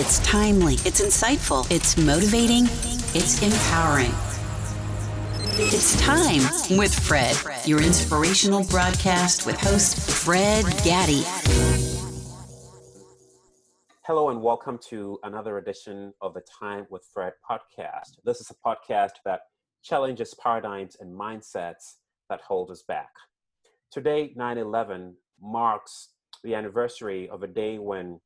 It's timely, it's insightful, it's motivating, it's empowering. It's time with Fred, your inspirational broadcast with host Fred Gaddy. Hello, and welcome to another edition of the Time with Fred podcast. This is a podcast that challenges paradigms and mindsets that hold us back. Today, 9 11 marks the anniversary of a day when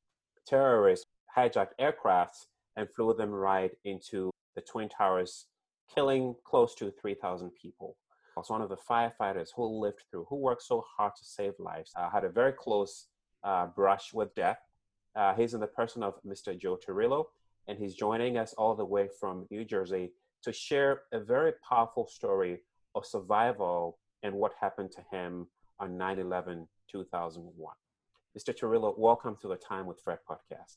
terrorists hijacked aircrafts and flew them right into the Twin Towers, killing close to 3,000 people. I was one of the firefighters who lived through, who worked so hard to save lives. I had a very close uh, brush with death. Uh, he's in the person of Mr. Joe Torrillo, and he's joining us all the way from New Jersey to share a very powerful story of survival and what happened to him on 9 11 2001. Mr. Torrillo, welcome to the Time with Fred podcast.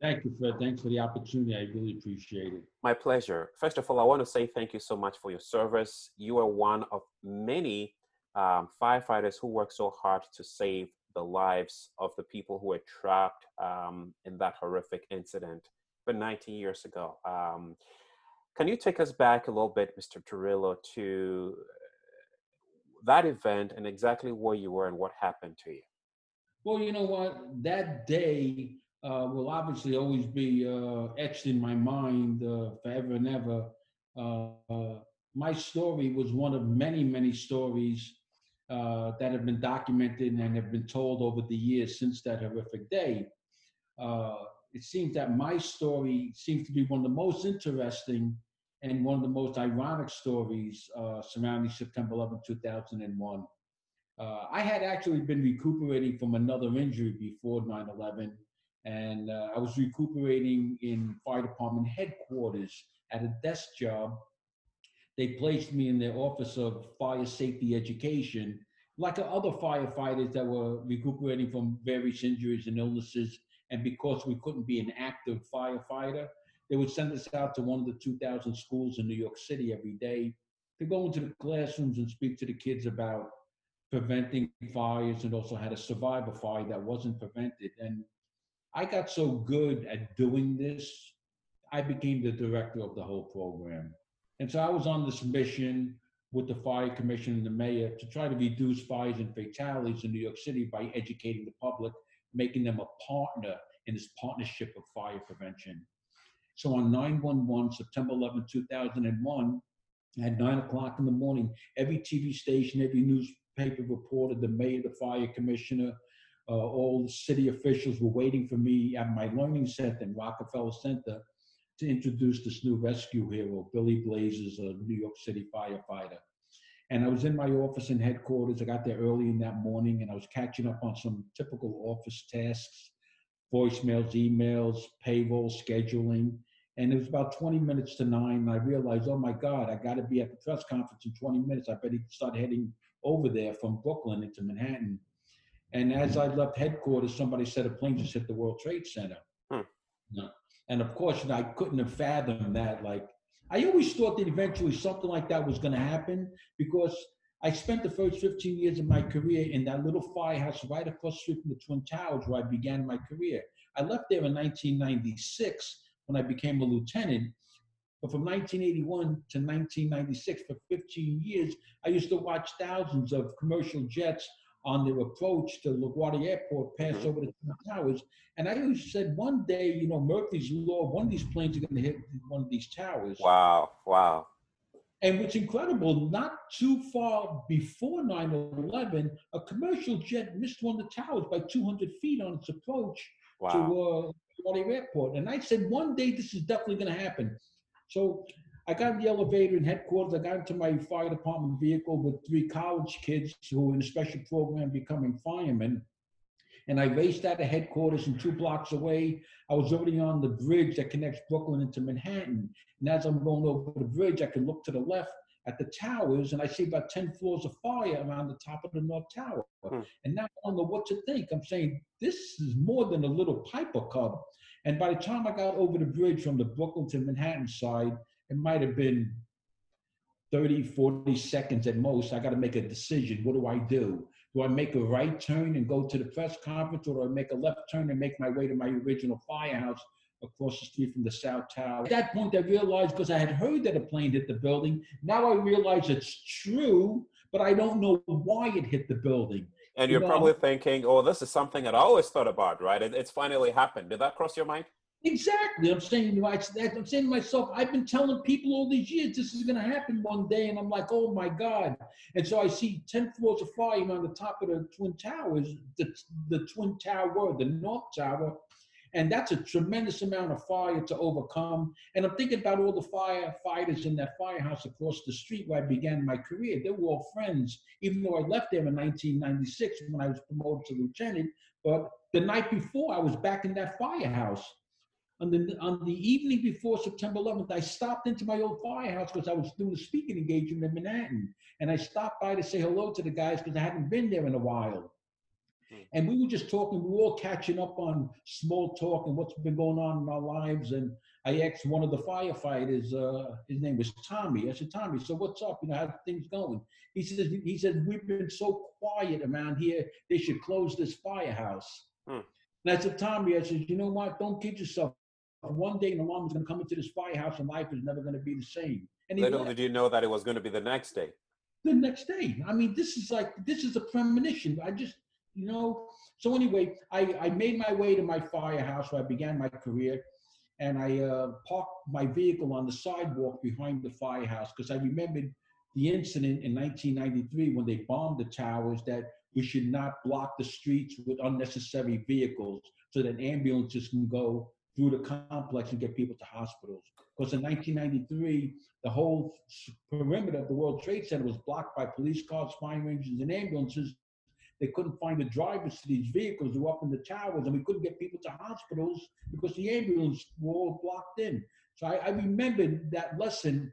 Thank you, Fred. Thanks for the opportunity. I really appreciate it. My pleasure. First of all, I want to say thank you so much for your service. You are one of many um, firefighters who work so hard to save the lives of the people who were trapped um, in that horrific incident, but 19 years ago. Um, can you take us back a little bit, Mr. Torrillo, to that event and exactly where you were and what happened to you? Well, you know what? That day uh, will obviously always be uh, etched in my mind uh, forever and ever. Uh, uh, my story was one of many, many stories that have been documented and have been told over the years since that horrific day. it seems that my story seems to be one of the most interesting and one of the most ironic stories surrounding September 11, 2001. Uh, I had actually been recuperating from another injury before 9 11, and uh, I was recuperating in fire department headquarters at a desk job. They placed me in their office of fire safety education, like other firefighters that were recuperating from various injuries and illnesses. And because we couldn't be an active firefighter, they would send us out to one of the 2,000 schools in New York City every day to go into the classrooms and speak to the kids about preventing fires and also how to survive a fire that wasn't prevented. And I got so good at doing this, I became the director of the whole program. And so I was on this mission with the fire commission and the mayor to try to reduce fires and fatalities in New York City by educating the public, making them a partner in this partnership of fire prevention. So on 911, September 11, 2001, at nine o'clock in the morning, every TV station, every newspaper reported the mayor, the fire commissioner, uh, all the city officials were waiting for me at my learning center in Rockefeller Center to introduce this new rescue hero, Billy Blazes, a New York City firefighter. And I was in my office in headquarters. I got there early in that morning and I was catching up on some typical office tasks, voicemails, emails, payroll, scheduling. And it was about 20 minutes to nine. And I realized, oh my God, I got to be at the press conference in 20 minutes. I better start heading over there from Brooklyn into Manhattan. And as I left headquarters, somebody said a plane just hit the World Trade Center. Hmm. And of course, I couldn't have fathomed that. Like, I always thought that eventually something like that was going to happen because I spent the first 15 years of my career in that little firehouse right across the street from the Twin Towers where I began my career. I left there in 1996 when I became a lieutenant. But from 1981 to 1996, for 15 years, I used to watch thousands of commercial jets on their approach to LaGuardia Airport pass mm-hmm. over the towers. And I always said, one day, you know, Murphy's Law, one of these planes are going to hit one of these towers. Wow, wow. And what's incredible, not too far before 9 11, a commercial jet missed one of the towers by 200 feet on its approach wow. to uh, LaGuardia Airport. And I said, one day this is definitely going to happen. So I got in the elevator in headquarters. I got into my fire department vehicle with three college kids who were in a special program becoming firemen. And I raced out of headquarters and two blocks away. I was already on the bridge that connects Brooklyn into Manhattan. And as I'm going over the bridge, I can look to the left at the towers and I see about 10 floors of fire around the top of the North Tower. Hmm. And now I don't know what to think. I'm saying this is more than a little Piper Cub. And by the time I got over the bridge from the Brooklyn to Manhattan side, it might have been 30, 40 seconds at most. I got to make a decision. What do I do? Do I make a right turn and go to the press conference, or do I make a left turn and make my way to my original firehouse across the street from the South Tower. At that point, I realized because I had heard that a plane hit the building. Now I realize it's true, but I don't know why it hit the building. And you're You know, probably thinking, oh, this is something that I always thought about, right? It, it's finally happened. Did that cross your mind? Exactly. I'm saying my- I'm saying to myself, I've been telling people all these years this is going to happen one day, and I'm like, oh my god! And so I see ten floors of fire on the top of the twin towers, the the twin tower, the north tower, and that's a tremendous amount of fire to overcome. And I'm thinking about all the firefighters in that firehouse across the street where I began my career. They were all friends, even though I left them in 1996 when I was promoted to lieutenant. But the night before, I was back in that firehouse on the on the evening before September 11th, I stopped into my old firehouse because I was doing a speaking engagement in Manhattan, and I stopped by to say hello to the guys because I hadn't been there in a while. Hmm. And we were just talking. We were all catching up on small talk and what's been going on in our lives. And I asked one of the firefighters. Uh, his name was Tommy. I said, Tommy, so what's up? You know, how things going? He says, he said, we've been so quiet around here. They should close this firehouse. Hmm. And I said, Tommy, I said, you know what? Don't kid yourself one day an alarm is going to come into this firehouse and life is never going to be the same. And Little did you know that it was going to be the next day. the next day. I mean, this is like this is a premonition. I just, you know. So anyway, I I made my way to my firehouse where I began my career, and I uh, parked my vehicle on the sidewalk behind the firehouse because I remembered the incident in 1993 when they bombed the towers that we should not block the streets with unnecessary vehicles so that ambulances can go through the complex and get people to hospitals. Because in 1993, the whole perimeter of the World Trade Center was blocked by police cars, fire engines, and ambulances. They couldn't find the drivers to these vehicles who were up in the towers, and we couldn't get people to hospitals because the ambulance were all blocked in. So I, I remembered that lesson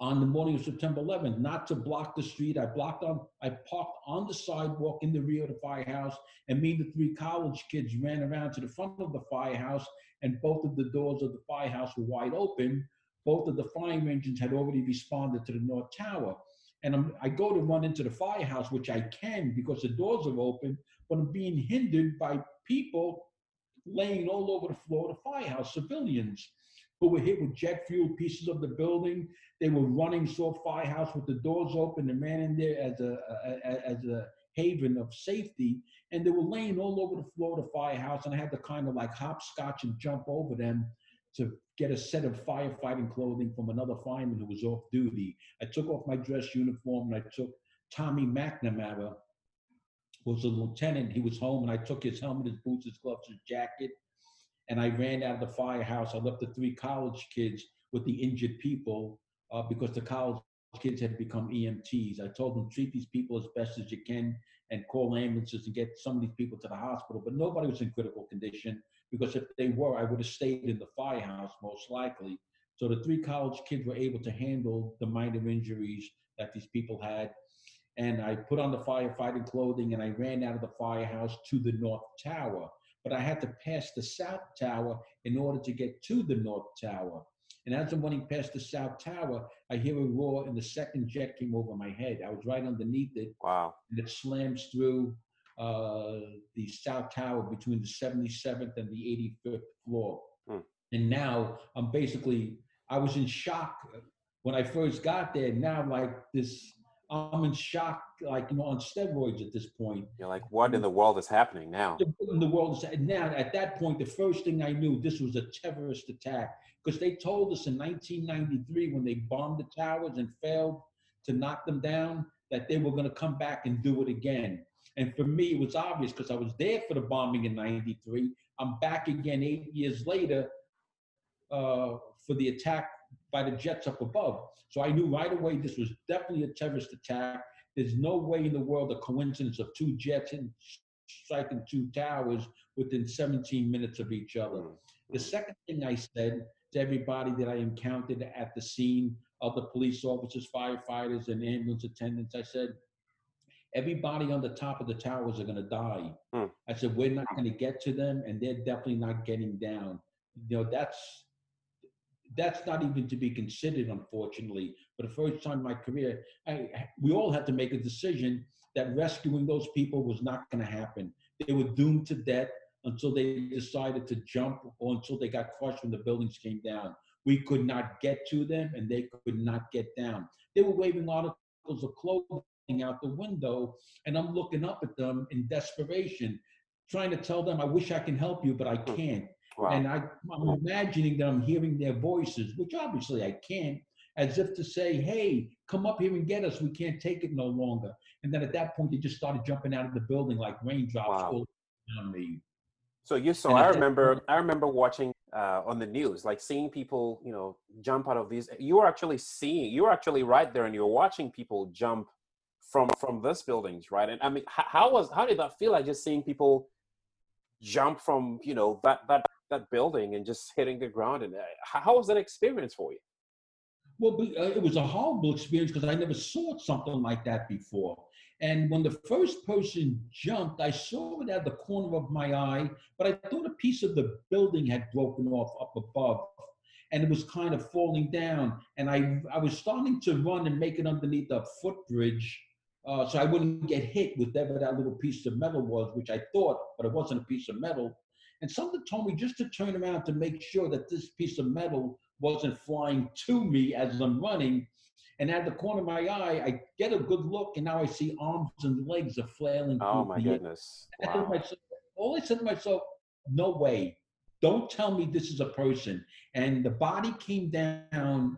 on the morning of September 11th, not to block the street. I blocked on, I parked on the sidewalk in the rear of the firehouse, and me and the three college kids ran around to the front of the firehouse, and both of the doors of the firehouse were wide open. Both of the fire engines had already responded to the North Tower. And I'm, I go to run into the firehouse, which I can because the doors are open, but I'm being hindered by people laying all over the floor of the firehouse, civilians who were hit with jet fuel pieces of the building. They were running Saw Firehouse with the doors open The man in there as a, a, as a haven of safety. And they were laying all over the floor of the firehouse, and I had to kind of like hopscotch and jump over them to get a set of firefighting clothing from another fireman who was off duty. I took off my dress uniform and I took Tommy McNamara, was a lieutenant. He was home, and I took his helmet, his boots, his gloves, his jacket, and I ran out of the firehouse. I left the three college kids with the injured people uh, because the college kids had become EMTs. I told them treat these people as best as you can and call ambulances and get some of these people to the hospital. But nobody was in critical condition because if they were, I would have stayed in the firehouse most likely. So the three college kids were able to handle the minor injuries that these people had. And I put on the firefighting clothing and I ran out of the firehouse to the North Tower. But I had to pass the South Tower in order to get to the North Tower. And as I'm running past the South Tower, I hear a roar and the second jet came over my head. I was right underneath it Wow. and it slams through uh, the South Tower between the 77th and the 85th floor. Hmm. And now I'm basically, I was in shock when I first got there. Now, like this, I'm in shock, like, you know, on steroids at this point. You're like, what in the world is happening now? In the world is now, at that point, the first thing I knew, this was a terrorist attack because they told us in 1993 when they bombed the towers and failed to knock them down that they were going to come back and do it again. And for me, it was obvious because I was there for the bombing in 93. I'm back again eight years later uh, for the attack by the jets up above. So I knew right away this was definitely a terrorist attack. There's no way in the world a coincidence of two jets in, striking two towers within 17 minutes of each other. Mm, The second thing I said to everybody that I encountered at the scene, other police officers, firefighters, and ambulance attendants, I said, everybody on the top of the towers are going to die. Hmm. I said, we're not going to get to them, and they're definitely not getting down. You know, that's that's not even to be considered, unfortunately. For the first time in my career, I, we all had to make a decision that rescuing those people was not going to happen. They were doomed to death. until they decided to jump or until they got crushed when the buildings came down. We could not get to them and they could not get down. They were waving articles of clothing out the window, and I'm looking up at them in desperation, trying to tell them, I wish I can help you, but I can't. Wow. And I, I'm imagining that I'm hearing their voices, which obviously I can't, as if to say, hey, come up here and get us. We can't take it no longer. And then at that point, they just started jumping out of the building like raindrops Wow. all on me. So you so And I remember point- I remember watching uh, on the news, like seeing people, you know, jump out of these. You were actually seeing, you were actually right there, and you were watching people jump from from this buildings, right? And I mean, how, how was how did that feel like just seeing people jump from you know that that that building and just hitting the ground? And uh, how, was that experience for you? Well, uh, it was a horrible experience because I never saw something like that before. And when the first person jumped, I saw it at the corner of my eye, but I thought a piece of the building had broken off up above and it was kind of falling down. And I, I was starting to run and make it underneath a footbridge uh, so I wouldn't get hit with whatever that little piece of metal was, which I thought, but it wasn't a piece of metal. And something told me just to turn around to make sure that this piece of metal wasn't flying to me as I'm running. And at the corner of my eye, I get a good look, and now I see arms and legs are flailing. Oh my goodness! I thought to myself, all I said to myself, no way. Don't tell me this is a person. And the body came down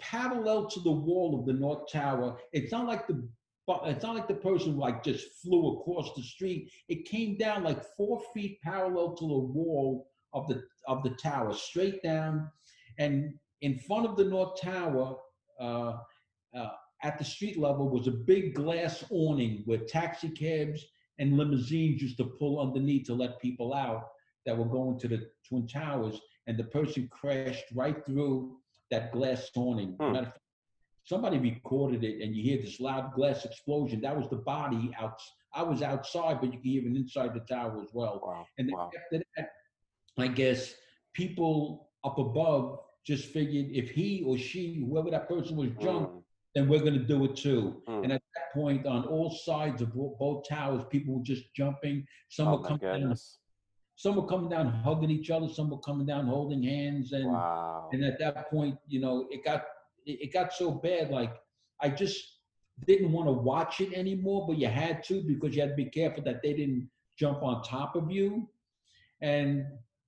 parallel to the wall of the North Tower. It's not like the but it's not like the person like just flew across the street. It came down like four feet parallel to the wall of the of the tower, straight down. And in front of the North Tower, uh, uh, at the street level, was a big glass awning where taxi cabs and limousines used to pull underneath to let people out that were going to the Twin Towers. And the person crashed right through that glass awning. Hmm. Matter of fact, somebody recorded it, and you hear this loud glass explosion. That was the body out. I was outside, but you can hear it inside the tower as well. Wow! And then Wow! after that, I guess people up above just figured if he or she, whoever that person was, jumped, Mm, then we're going to do it too. Mm. And at that point, on all sides of both towers, people were just jumping. Some oh were coming down, goodness! some were coming down hugging each other. Some were coming down holding hands. And Wow! and at that point, you know, it got it, it got so bad. Like I just didn't want to watch it anymore, but you had to because you had to be careful that they didn't jump on top of you. And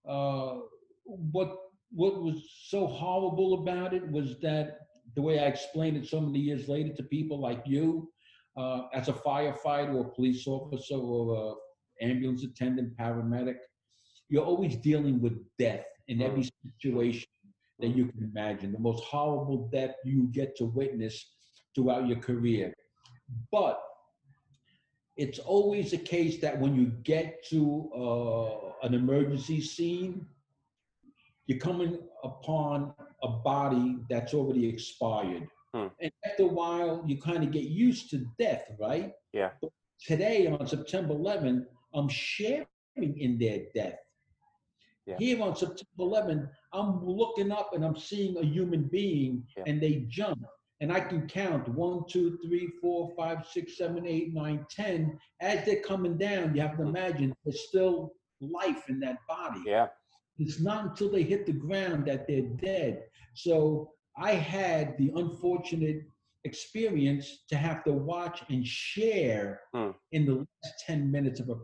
uh, what what was so horrible about it was that the way I explained it so many years later to people like you, uh, as a firefighter or police officer or a ambulance attendant, paramedic, you're always dealing with death in every situation that you can imagine. The most horrible death you get to witness throughout your career. But it's always the case that when you get to uh, an emergency scene, you're coming upon a body that's already expired. Hmm. And after a while, you kind of get used to death, right? Yeah. But today, on September 11th, I'm sharing in their death. Yeah. Here on September 11th, I'm looking up and I'm seeing a human being Yeah. and they jump. And I can count one, two, three, four, five, six, seven, eight, nine, ten. As they're coming down, you have to Hmm. imagine there's still life in that body. Yeah. It's not until they hit the ground that they're dead. So I had the unfortunate experience to have to watch and share Hmm. in the last 10 minutes of a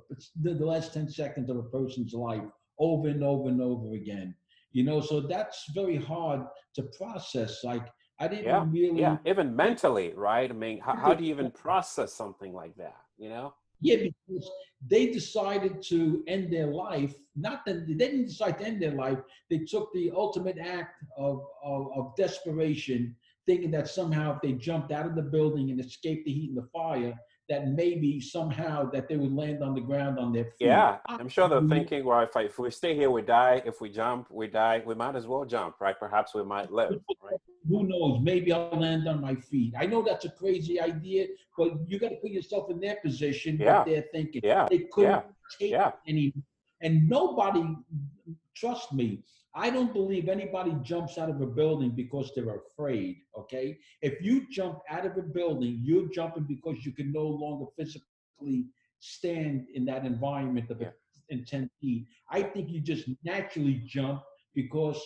the, the last 10 seconds of a person's life over and over and over again. You know, so that's very hard to process. Like I didn't Yeah, really Yeah, even mentally, right? I mean, how, how do you even process something like that? You know? Yeah, because they decided to end their life. Not that they didn't decide to end their life. They took the ultimate act of, of, of desperation, thinking that somehow if they jumped out of the building and escaped the heat and the fire, that maybe somehow that they would land on the ground on their feet. Yeah, I'm sure they're Mhm. thinking, well, if, I, if we stay here, we die. If we jump, we die. We might as well jump, right? Perhaps we might live, right? Who knows? Maybe I'll land on my feet. I know that's a crazy idea, but you got to put yourself in their position. Yeah. What they're thinking. Yeah, They couldn't yeah, take yeah. any, and nobody, trust me, I don't believe anybody jumps out of a building because they're afraid. Okay, if you jump out of a building, you're jumping because you can no longer physically stand in that environment of Yeah. 10 feet. I think you just naturally jump because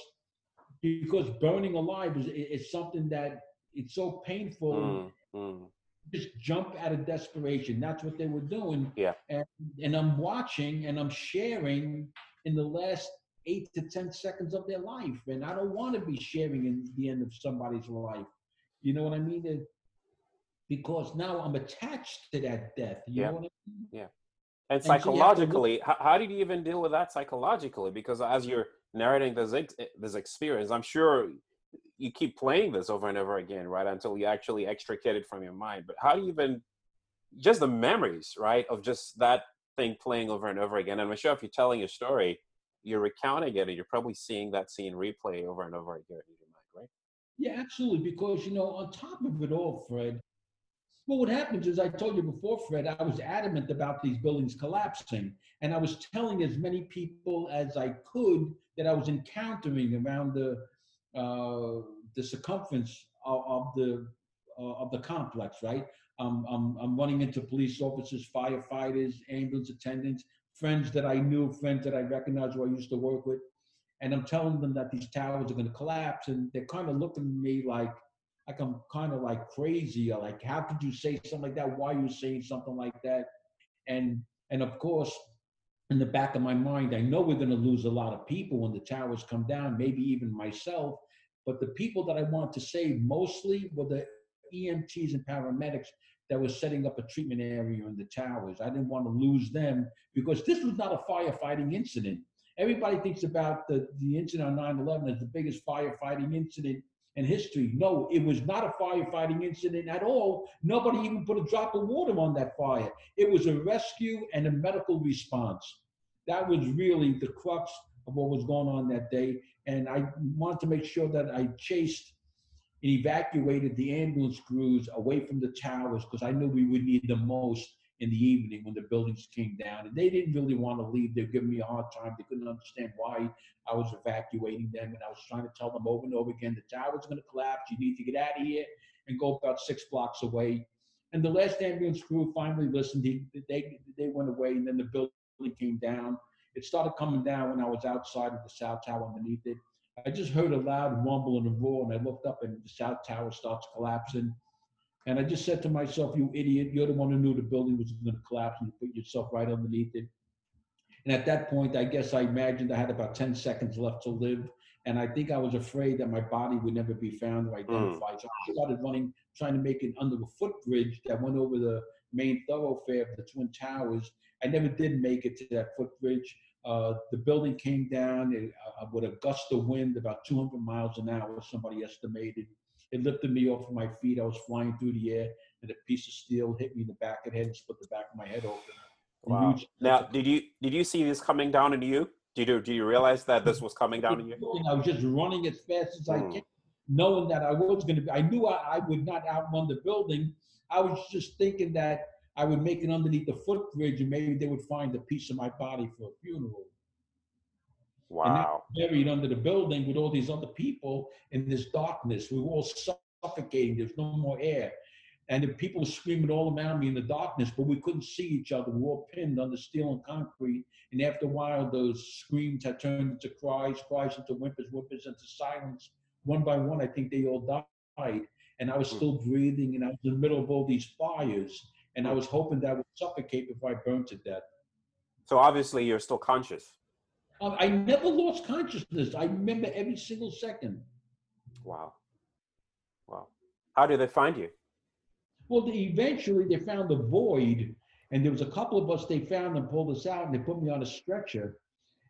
because burning alive is, is something that it's so painful. Mm, mm. Just jump out of desperation. That's what they were doing. Yeah. And, and I'm watching and I'm sharing in the last eight to 10 seconds of their life. And I don't want to be sharing in the end of somebody's life. You know what I mean? It, because now I'm attached to that death. You Yeah. know what I mean? And And so you have to look- psychologically, how, how did you even deal with that psychologically? Because as you're narrating this ex- this experience, I'm sure you keep playing this over and over again, right, until you actually extricate it from your mind. But how do you even just the memories, right, of just that thing playing over and over again? And I'm sure if you're telling your story, you're recounting it, and you're probably seeing that scene replay over and over again in your mind, right? Yeah, absolutely. Because, you know, on top of it all, Fred, well, what happens is I told you before, Fred, I was adamant about these buildings collapsing. And I was telling as many people as I could that I was encountering around the uh, the circumference of, of the uh, of the complex, right? Um, I'm, I'm running into police officers, firefighters, ambulance attendants, friends that I knew, friends that I recognized who I used to work with. And I'm telling them that these towers are going to collapse. And they're kind of looking at me like, like I'm kind of like crazy or like, how could you say something like that? Why are you saying something like that? And, and of course, in the back of my mind, I know we're going to lose a lot of people when the towers come down, maybe even myself. But the people that I want to save mostly were the EMTs and paramedics that was setting up a treatment area in the towers. I didn't want to lose them because this was not a firefighting incident. Everybody thinks about the, the incident on 9 11 as the biggest firefighting incident in history. No, it was not a firefighting incident at all. Nobody even put a drop of water on that fire. It was a rescue and a medical response. That was really the crux of what was going on that day. And I wanted to make sure that I chased and evacuated the ambulance crews away from the towers because I knew we would need them most in the evening when the buildings came down. And they didn't really want to leave. They were giving me a hard time. They couldn't understand why I was evacuating them. And I was trying to tell them over and over again the tower's going to collapse. You need to get out of here and go about six blocks away. And the last ambulance crew finally listened. They, they, they went away, and then the building came down. It started coming down when I was outside of the South Tower underneath it. I just heard a loud rumble and a roar, and I looked up, and the South Tower starts collapsing. And I just said to myself, "You idiot! You're the one who knew the building was going to collapse, and you put yourself right underneath it." And at that point, I guess I imagined I had about 10 seconds left to live. And I think I was afraid that my body would never be found or identified. Hmm. So I started running, trying to make it under a footbridge that went over the main thoroughfare of the Twin Towers. I never did make it to that footbridge. Uh, the building came down it, uh, with a gust of wind, about 200 miles an hour, somebody estimated. It lifted me off of my feet. I was flying through the air, and a piece of steel hit me in the back of the head and split the back of my head open. Wow. Now, did you did you see this coming down on you? Did you do you realize that this was coming down on you? I was just running as fast as I Mm. can, knowing that I was going to be. I knew I, I would not outrun the building. I was just thinking that I would make it underneath the footbridge, and maybe they would find a piece of my body for a funeral. Wow. Buried under the building with all these other people in this darkness. We were all suffocating. There's no more air. And the people were screaming all around me in the darkness, but we couldn't see each other. We were all pinned under steel and concrete. And after a while, those screams had turned into cries, cries into whimpers, whimpers into silence. One by one, I think they all died. And I was Hmm. still breathing, and I was in the middle of all these fires. And I was hoping that I would suffocate before I burned to death. So obviously you're still conscious. Um, I never lost consciousness. I remember every single second. Wow. Wow. How did they find you? Well, they, eventually they found the void, and there was a couple of us they found and pulled us out, and they put me on a stretcher,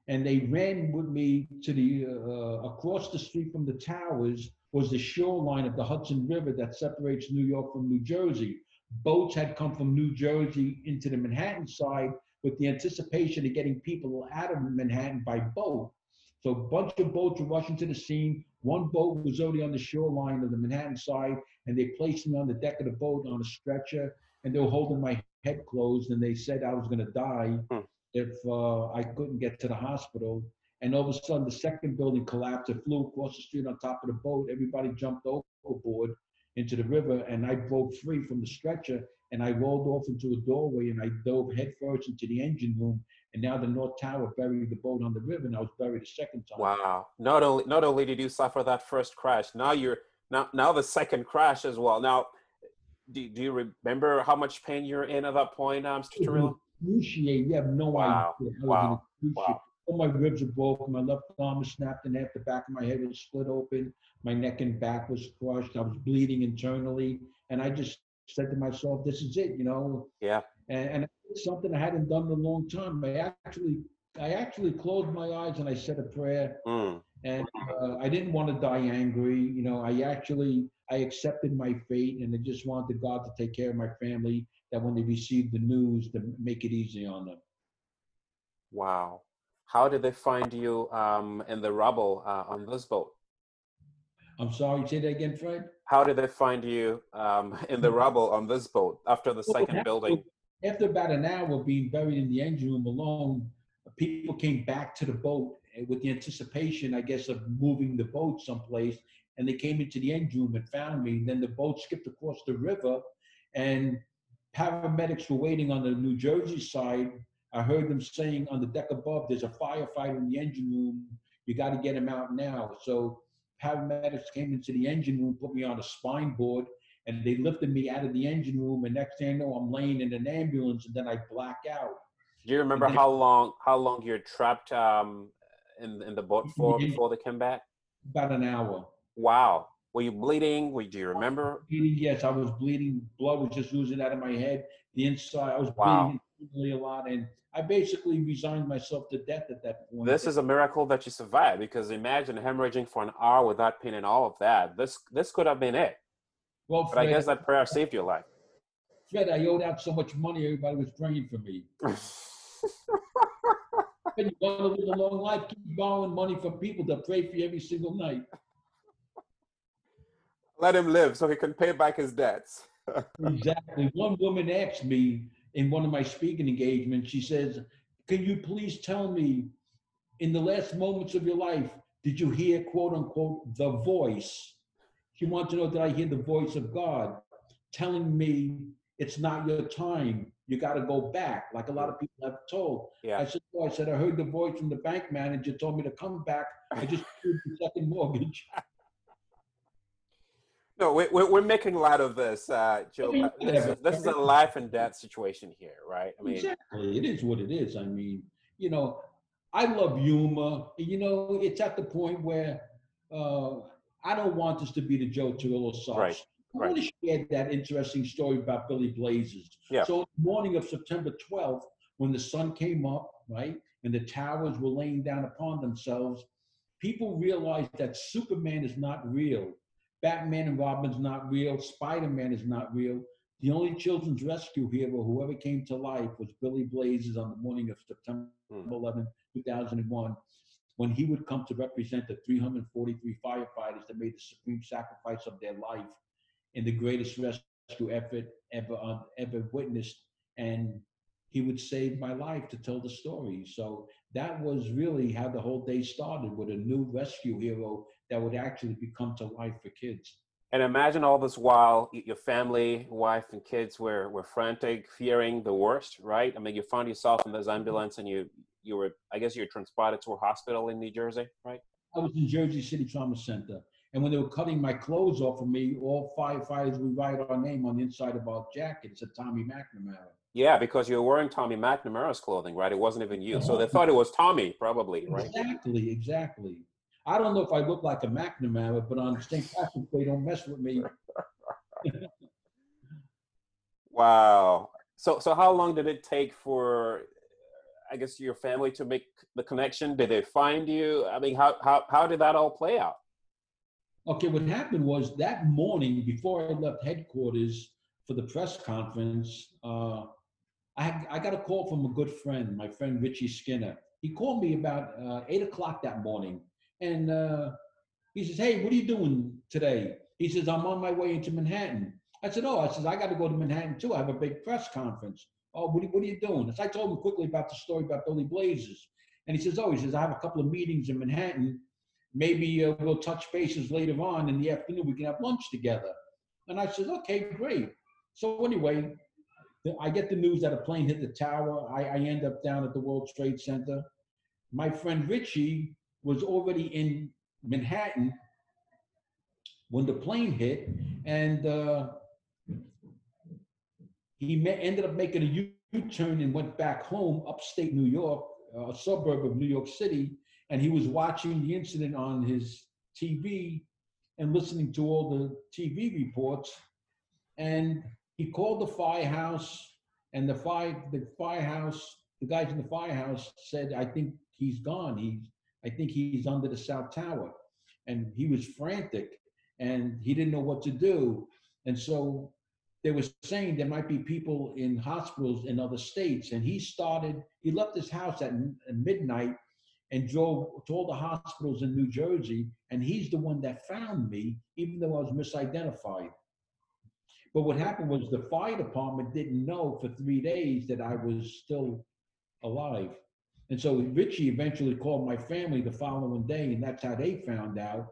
and they ran with me to the uh, across the street from the towers was the shoreline of the Hudson River that separates New York from New Jersey. Boats had come from New Jersey into the Manhattan side with the anticipation of getting people out of Manhattan by boat. So a bunch of boats were rushing to the scene. One boat was already on the shoreline of the Manhattan side, and they placed me on the deck of the boat on a stretcher, and they were holding my head closed, and they said I was going to die Hmm. if uh, I couldn't get to the hospital. And all of a sudden, the second building collapsed. It flew across the street on top of the boat. Everybody jumped overboard into the river, and I broke free from the stretcher, and I rolled off into a doorway, and I dove headfirst into the engine room, and now the North Tower buried the boat on the river, and I was buried a second time. Wow! Not only not only did you suffer that first crash, now you're now now the second crash as well. Now, do, do you remember how much pain you're in at that point, um, Mr. Torrillo? Excruciating. You have no Wow. idea. I was in Wow. Wow. All my ribs are broken. My left arm was snapped in half. The back of my head was split open. My neck and back was crushed. I was bleeding internally, and I just said to myself, "This is it," you know. Yeah. And, and it's something I hadn't done in a long time. I actually, I actually closed my eyes and I said a prayer. Mm. and uh, I didn't want to die angry. You know, I actually I accepted my fate, and I just wanted God to take care of my family. That when they received the news, to make it easy on them. Wow. How did they find you um, in the rubble uh, on this boat? I'm sorry. Say that again, Fred. How did they find you um, in the rubble on this boat after the Well, second after- building? After about an hour being buried in the engine room alone, people came back to the boat eh, with the anticipation, I guess, of moving the boat someplace. And they came into the engine room and found me. Then the boat skipped across the river, and paramedics were waiting on the New Jersey side. I heard them saying on the deck above, "There's a firefighter in the engine room. You got to get him out now." So paramedics came into the engine room, put me on a spine board, and they lifted me out of the engine room. And next thing I know, I'm laying in an ambulance, and then I black out. Do you remember how long how long you're trapped um, in in the boat for before they came back? About an hour. Wow. Were you bleeding? Were, do you remember? Bleeding, yes, I was bleeding. Blood was just oozing out of my head. The inside, I was Wow. bleeding a lot, and I basically resigned myself to death at that point. This is a miracle that you survived because imagine hemorrhaging for an hour without pain and all of that. This this could have been it. well, But I guess that prayer saved your life. Fred, I owed out so much money. Everybody was praying for me. and you want to live a long life? Keep borrowing money from people to pray for you every single night. Let him live so he can pay back his debts. Exactly. One woman asked me in one of my speaking engagements, she says, Can you please tell me, in the last moments of your life, did you hear, quote unquote, the voice? She wants to know that I hear the voice of God telling me it's not your time. You got to go back, like a lot of people have told. I Yeah. said, oh, I said, I heard the voice from the bank manager told me to come back. I just paid the second mortgage. No, we, we- we're making light of this, uh, Joe. mean, This is, this is a life and death situation here, right? I mean, exactly. It is what it is. I mean, you know, I love humor. You know, it's at the point where uh, I don't want this to be the Joe Torrillo sauce. Right, I want to share that interesting story about Billy Blazes. Yeah. So, the morning of September 12th, when the sun came up, right, and the towers were laying down upon themselves, people realized that Superman is not real. Batman and Robin's not real. Spider Man is not real. The only children's rescue hero who ever came to life was Billy Blazes on the morning of September Hmm. 11, 2001, when he would come to represent the 343 firefighters that made the supreme sacrifice of their life in the greatest rescue effort ever uh, ever witnessed. And he would save my life to tell the story. So that was really how the whole day started with a new rescue hero that would actually become to life for kids. and imagine all this while your family, wife, and kids were, were frantic, fearing the worst, right? I mean, you found yourself in this ambulance and you, you were, I guess you were transported to a hospital in New Jersey, right? I was in Jersey City Trauma Center. And when they were cutting my clothes off of me, all firefighters would write our name on the inside of our jackets at Tommy McNamara. Yeah, because you were wearing Tommy McNamara's clothing, right? It wasn't even you. So they thought it was Tommy, probably, right? Exactly, exactly. I don't know if I look like a McNamara, but on St. Patrick's Day, don't mess with me. Wow. So so how long did it take for I guess your family to make the connection? Did they find you? I mean, how how how did that all play out? Okay, what happened was that morning before I left headquarters for the press conference, uh, I, I got a call from a good friend, my friend Richie Skinner. He called me about uh, eight o'clock that morning, and uh, he says, "Hey, what are you doing today?" He says, "I'm on my way into Manhattan." I said, "Oh, I says I got to go to Manhattan too. I have a big press conference." Oh, what are, what are you doing? So I told him quickly about the story about Billy Blazes, and he says, "Oh, he says I have a couple of meetings in Manhattan." maybe uh, we'll touch bases later on in the afternoon. We can have lunch together. And I said, okay, great. So anyway, I get the news that a plane hit the tower. I, I end up down at the World Trade Center. My friend Richie was already in Manhattan when the plane hit, and uh, he ma- ended up making a U-turn and went back home, upstate New York, a suburb of New York City, and he was watching the incident on his TV and listening to all the TV reports. And he called the firehouse, and the fire the firehouse the guys in the firehouse said, "I think he's gone. He's I think he's under the south tower," and he was frantic, and he didn't know what to do, and so they were saying there might be people in hospitals in other states, and he started. He left his house at midnight and drove to all the hospitals in New Jersey, and he's the one that found me, even though I was misidentified. But what happened was the fire department didn't know for three days that I was still alive. And so Richie eventually called my family the following day, and that's how they found out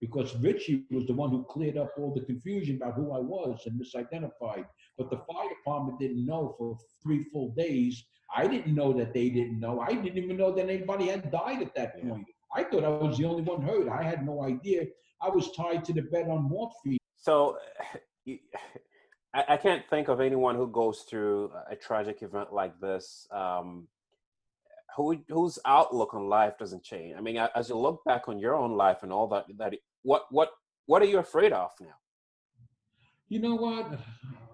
because Richie was the one who cleared up all the confusion about who I was and misidentified. But the fire department didn't know for three full days. I didn't know that they didn't know. I didn't even know that anybody had died at that point. I thought I was the only one hurt. I had no idea. I was tied to the bed on morphine. So I, I can't think of anyone who goes through a tragic event like this um, who whose outlook on life doesn't change. I mean, as you look back on your own life and all that, that what what what are you afraid of now? You know what?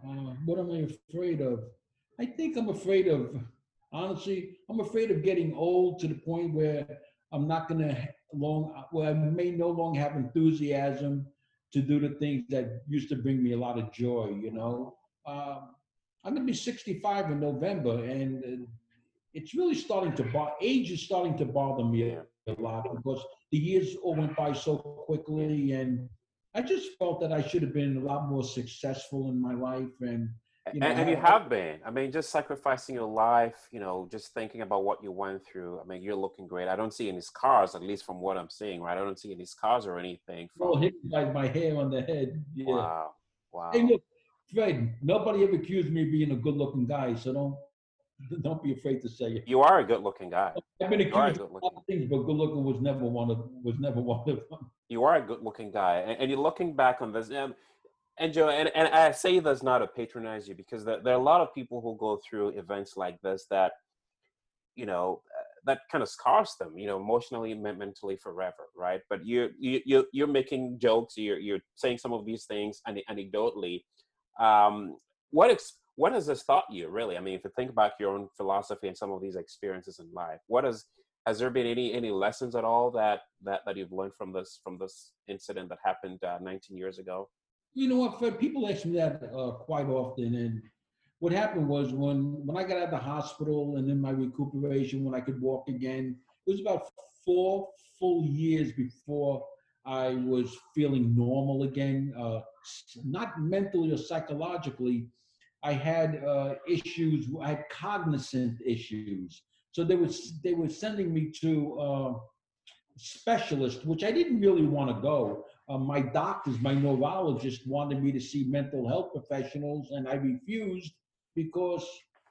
Uh, what am I afraid of? I think I'm afraid of honestly. I'm afraid of getting old to the point where I'm not gonna long. Where I may no longer have enthusiasm to do the things that used to bring me a lot of joy. You know, um, I'm going to be 65 in November, and it's really starting to bother. Age is starting to bother me a lot because the years all went by so quickly, and I just felt that I should have been a lot more successful in my life, and you know, and, and you have been. I mean, just sacrificing your life, you know, just thinking about what you went through. I mean, you're looking great. I don't see any scars, at least from what I'm seeing, right? I don't see any scars or anything. From... Hit by my hair on the head. Yeah. Wow. Wow. Hey, look, Fred, nobody ever accused me of being a good looking guy, so don't don't be afraid to say it. You are a good looking guy. I've been accused of things, but good looking was never one of was never one of them. You are a good looking guy. And, and you're looking back on this. Um, and Joe, and, and I say this not to patronize you because there, there are a lot of people who go through events like this that, you know, uh, that kind of scars them, you know, emotionally, mentally, forever, right? But you're you you you're making jokes, you're you're saying some of these things anecdotally. Um, what ex- what has this taught you, really? I mean, if you think about your own philosophy and some of these experiences in life, what has has there been any any lessons at all that that that you've learned from this from this incident that happened uh, 19 years ago? You know what, Fred? People ask me that uh, quite often, and what happened was when when I got out of the hospital and in my recuperation, when I could walk again, it was about four full years before I was feeling normal again, uh, not mentally or psychologically. I had uh, issues. I had cognizant issues. So they was they were sending me to uh, specialists, which I didn't really want to go uh, my doctors, my neurologist wanted me to see mental health professionals, and I refused because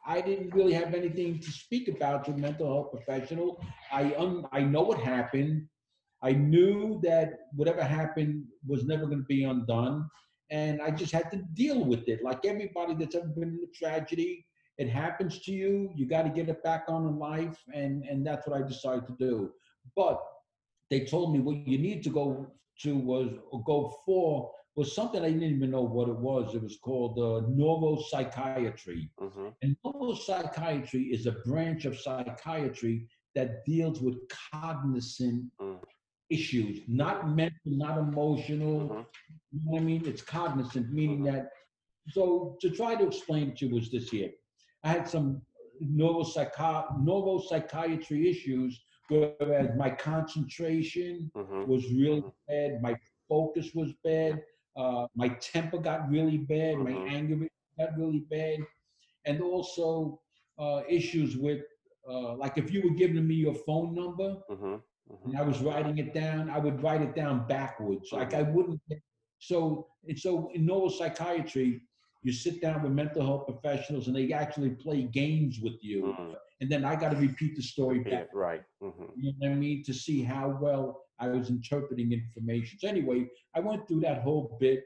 I didn't really have anything to speak about to a mental health professional. I un- I know what happened. I knew that whatever happened was never going to be undone, and I just had to deal with it. Like everybody that's ever been in a tragedy, it happens to you. You got to get it back on in life, and and that's what I decided to do. But they told me, well, you need to go to was go for was something I didn't even know what it was. It was called uh, neuropsychiatry. Mm-hmm. And neuropsychiatry is a branch of psychiatry that deals with cognizant mm. issues, not mental, not emotional. Mm-hmm. You know what I mean? It's cognizant, meaning mm-hmm. that. So to try to explain it to you was this here. I had some neuropsychi- neuropsychiatry issues whereas my concentration mm-hmm. was really mm-hmm. bad, my focus was bad, uh, my temper got really bad, mm-hmm. my anger got really bad, and also uh, issues with uh, like if you were giving me your phone number mm-hmm. mm-hmm. and I was writing it down, I would write it down backwards. Like I mm-hmm. wouldn't. So and so in neuropsychiatry, you sit down with mental health professionals and they actually play games with you. And then I got to repeat the story Yeah, back. right. hmm You know what I mean? To see how well I was interpreting information. So anyway, I went through that whole bit,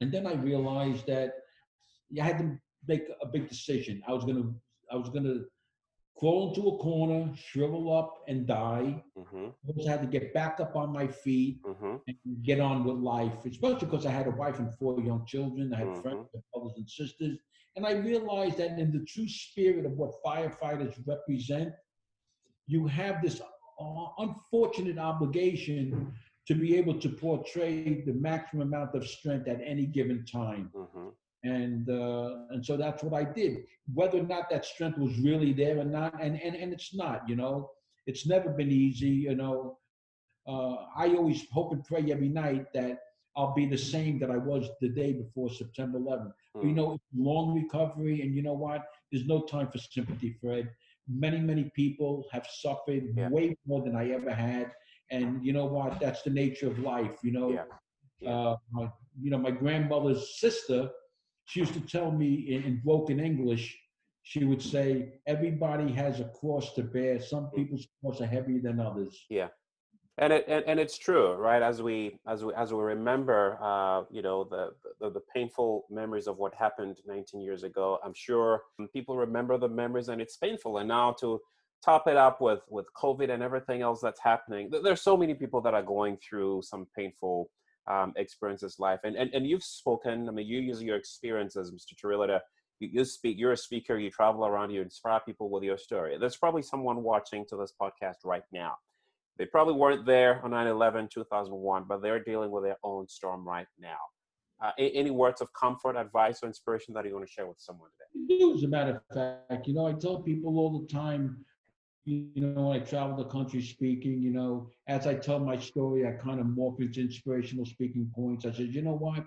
and then I realized that I had to make a big decision. I was gonna, I was gonna crawl into a corner, shrivel up, and die. hmm I also had to get back up on my feet hmm and get on with life, especially because I had a wife and four young children. I had Mhm. friends, brothers and sisters. And I realized that in the true spirit of what firefighters represent, you have this uh, unfortunate obligation to be able to portray the maximum amount of strength at any given time. hmm And uh, and so that's what I did. Whether or not that strength was really there or not, and and, and it's not, you know, it's never been easy, you know. Uh, I always hope and pray every night that I'll be the same that I was the day before September 11th. But, you know, long recovery, and you know what? There's no time for sympathy, Fred. Many, many people have suffered Yeah. way more than I ever had, and you know what? That's the nature of life. You know, Yeah. Yeah. Uh, my, you know, my grandmother's sister, she used to tell me in, in broken English. She would say, "Everybody has a cross to bear. Some Mm. people's cross are heavier than others." And it and, and it's true right? As we as we as we remember uh you know the, the the painful memories of what happened 19 years ago i'm sure people remember the memories and it's painful. And now to top it up with with covid and everything else that's happening there's so many people that are going through some painful um, experiences life. And, and and you've spoken i mean you use your experiences mr Torrillo, you, you speak you're a speaker you travel around you inspire people with your story. There's probably someone watching to this podcast right now they probably weren't there on 9-11 2001 but they're dealing with their own storm right now uh, a- any words of comfort advice or inspiration that you want to share with someone today do, as a matter of fact. You know, I tell people all the time, you know, when I travel the country speaking, you know, as I tell my story, I kind of morph into inspirational speaking points. I said, you know what?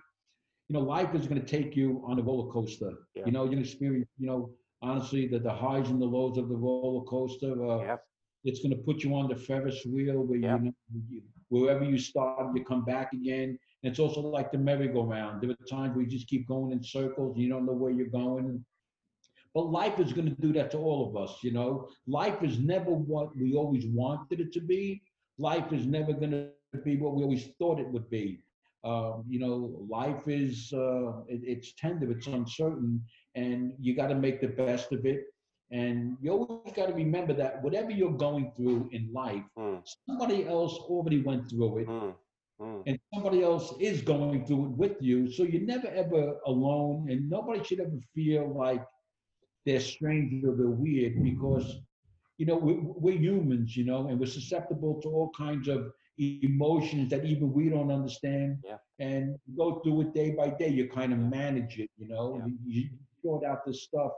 You know, life is going to take you on a roller coaster. Yeah. You know, you're going to experience, you know, honestly, the, the highs and the lows of the roller coaster. Uh, Yep. It's going to put you on the Ferris wheel where Yeah. you know, wherever you start, you come back again. And it's also like the merry-go-round. There are times where you just keep going in circles and you don't know where you're going. But life is going to do that to all of us, you know. Life is never what we always wanted it to be. Life is never going to be what we always thought it would be. Um, you know, life is uh, it, it's tender, it's uncertain, and you got to make the best of it. And you always got to remember that whatever you're going through in life, Mm, somebody else already went through it mm, mm. and somebody else is going through it with you. So you're never ever alone, and nobody should ever feel like they're strange or they're weird because, you know, we're, we're humans, you know, and we're susceptible to all kinds of emotions that even we don't understand. Yeah. And go through it day by day. You kind of manage it, you know, Yeah. you, you sort out this stuff.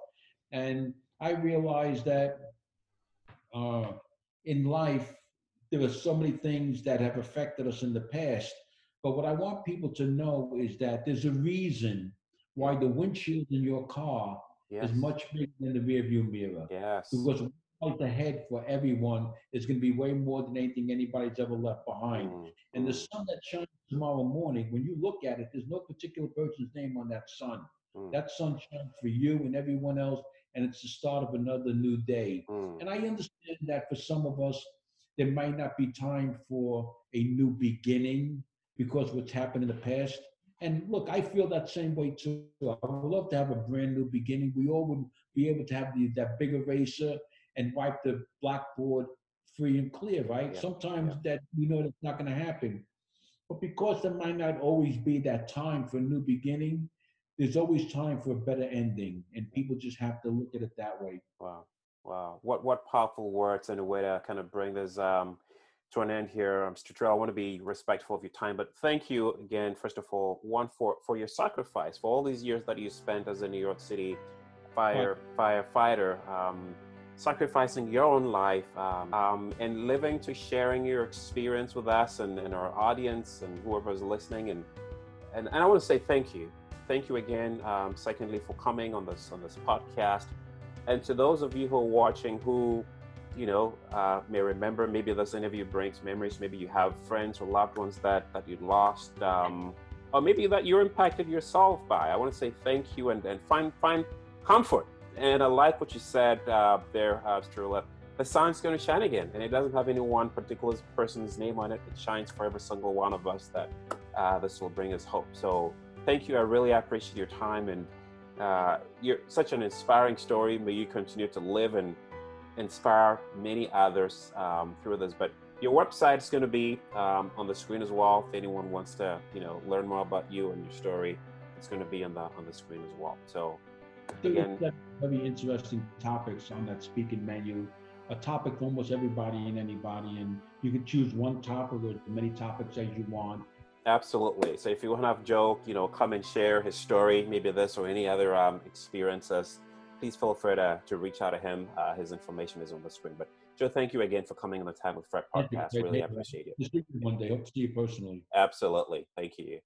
And I realized that uh, in life, there are so many things that have affected us in the past. But what I want people to know is that there's a reason why the windshield in your car Yes. is much bigger than the rearview mirror. Yes. Because what's ahead for everyone is going to be way more than anything anybody's ever left behind. Mm, And the mm, sun that shines tomorrow morning, when you look at it, there's no particular person's name on that sun. mm, That sun shines for you and everyone else, and it's the start of another new day. mm, And I understand that for some of us, there might not be time for a new beginning because what's happened in the past. And look, I feel that same way too. I would love to have a brand new beginning. We all would be able to have the, that big eraser and wipe the blackboard free and clear, right? Yeah, Sometimes yeah. that we know that's not going to happen. But because there might not always be that time for a new beginning, there's always time for a better ending. And people just have to look at it that way. Wow. Wow. What what powerful words and a way to kind of bring this um, to an end here. Um, Mr. Torrillo, I want to be respectful of your time, but thank you again, first of all, one for for your sacrifice for all these years that you spent as a New York City fire firefighter, um, sacrificing your own life um, um, and living to sharing your experience with us and, and our audience and whoever's listening. And, and and I want to say thank you, thank you again. Um, secondly, for coming on this on this podcast. And to those of you who are watching who, you know, uh, may remember, maybe this interview brings memories. Maybe you have friends or loved ones that, that you lost. Um, or maybe that you're impacted yourself by. I want to say thank you and, and find find comfort. And I like what you said uh, there, uh, Torrillo. The sun's going to shine again, and it doesn't have any one particular person's name on it. It shines for every single one of us that uh, this will bring us hope. So thank you. I really appreciate your time, and uh, you're such an inspiring story. May you continue to live and inspire many others um, through this. But your website is going to be um, on the screen as well. If anyone wants to, you know, learn more about you and your story, it's going to be on the on the screen as well. So, again, very interesting topics on that speaking menu. A topic for almost everybody and anybody, and you can choose one topic or as many topics as you want. Absolutely. So if you want to have Joe, you know, come and share his story, maybe this or any other um, experiences, please feel free to, to reach out to him. Uh, his information is on the screen. But Joe, thank you again for coming on the Time with Fred podcast. Really appreciate it. One day, hope to see you personally. Absolutely. Thank you.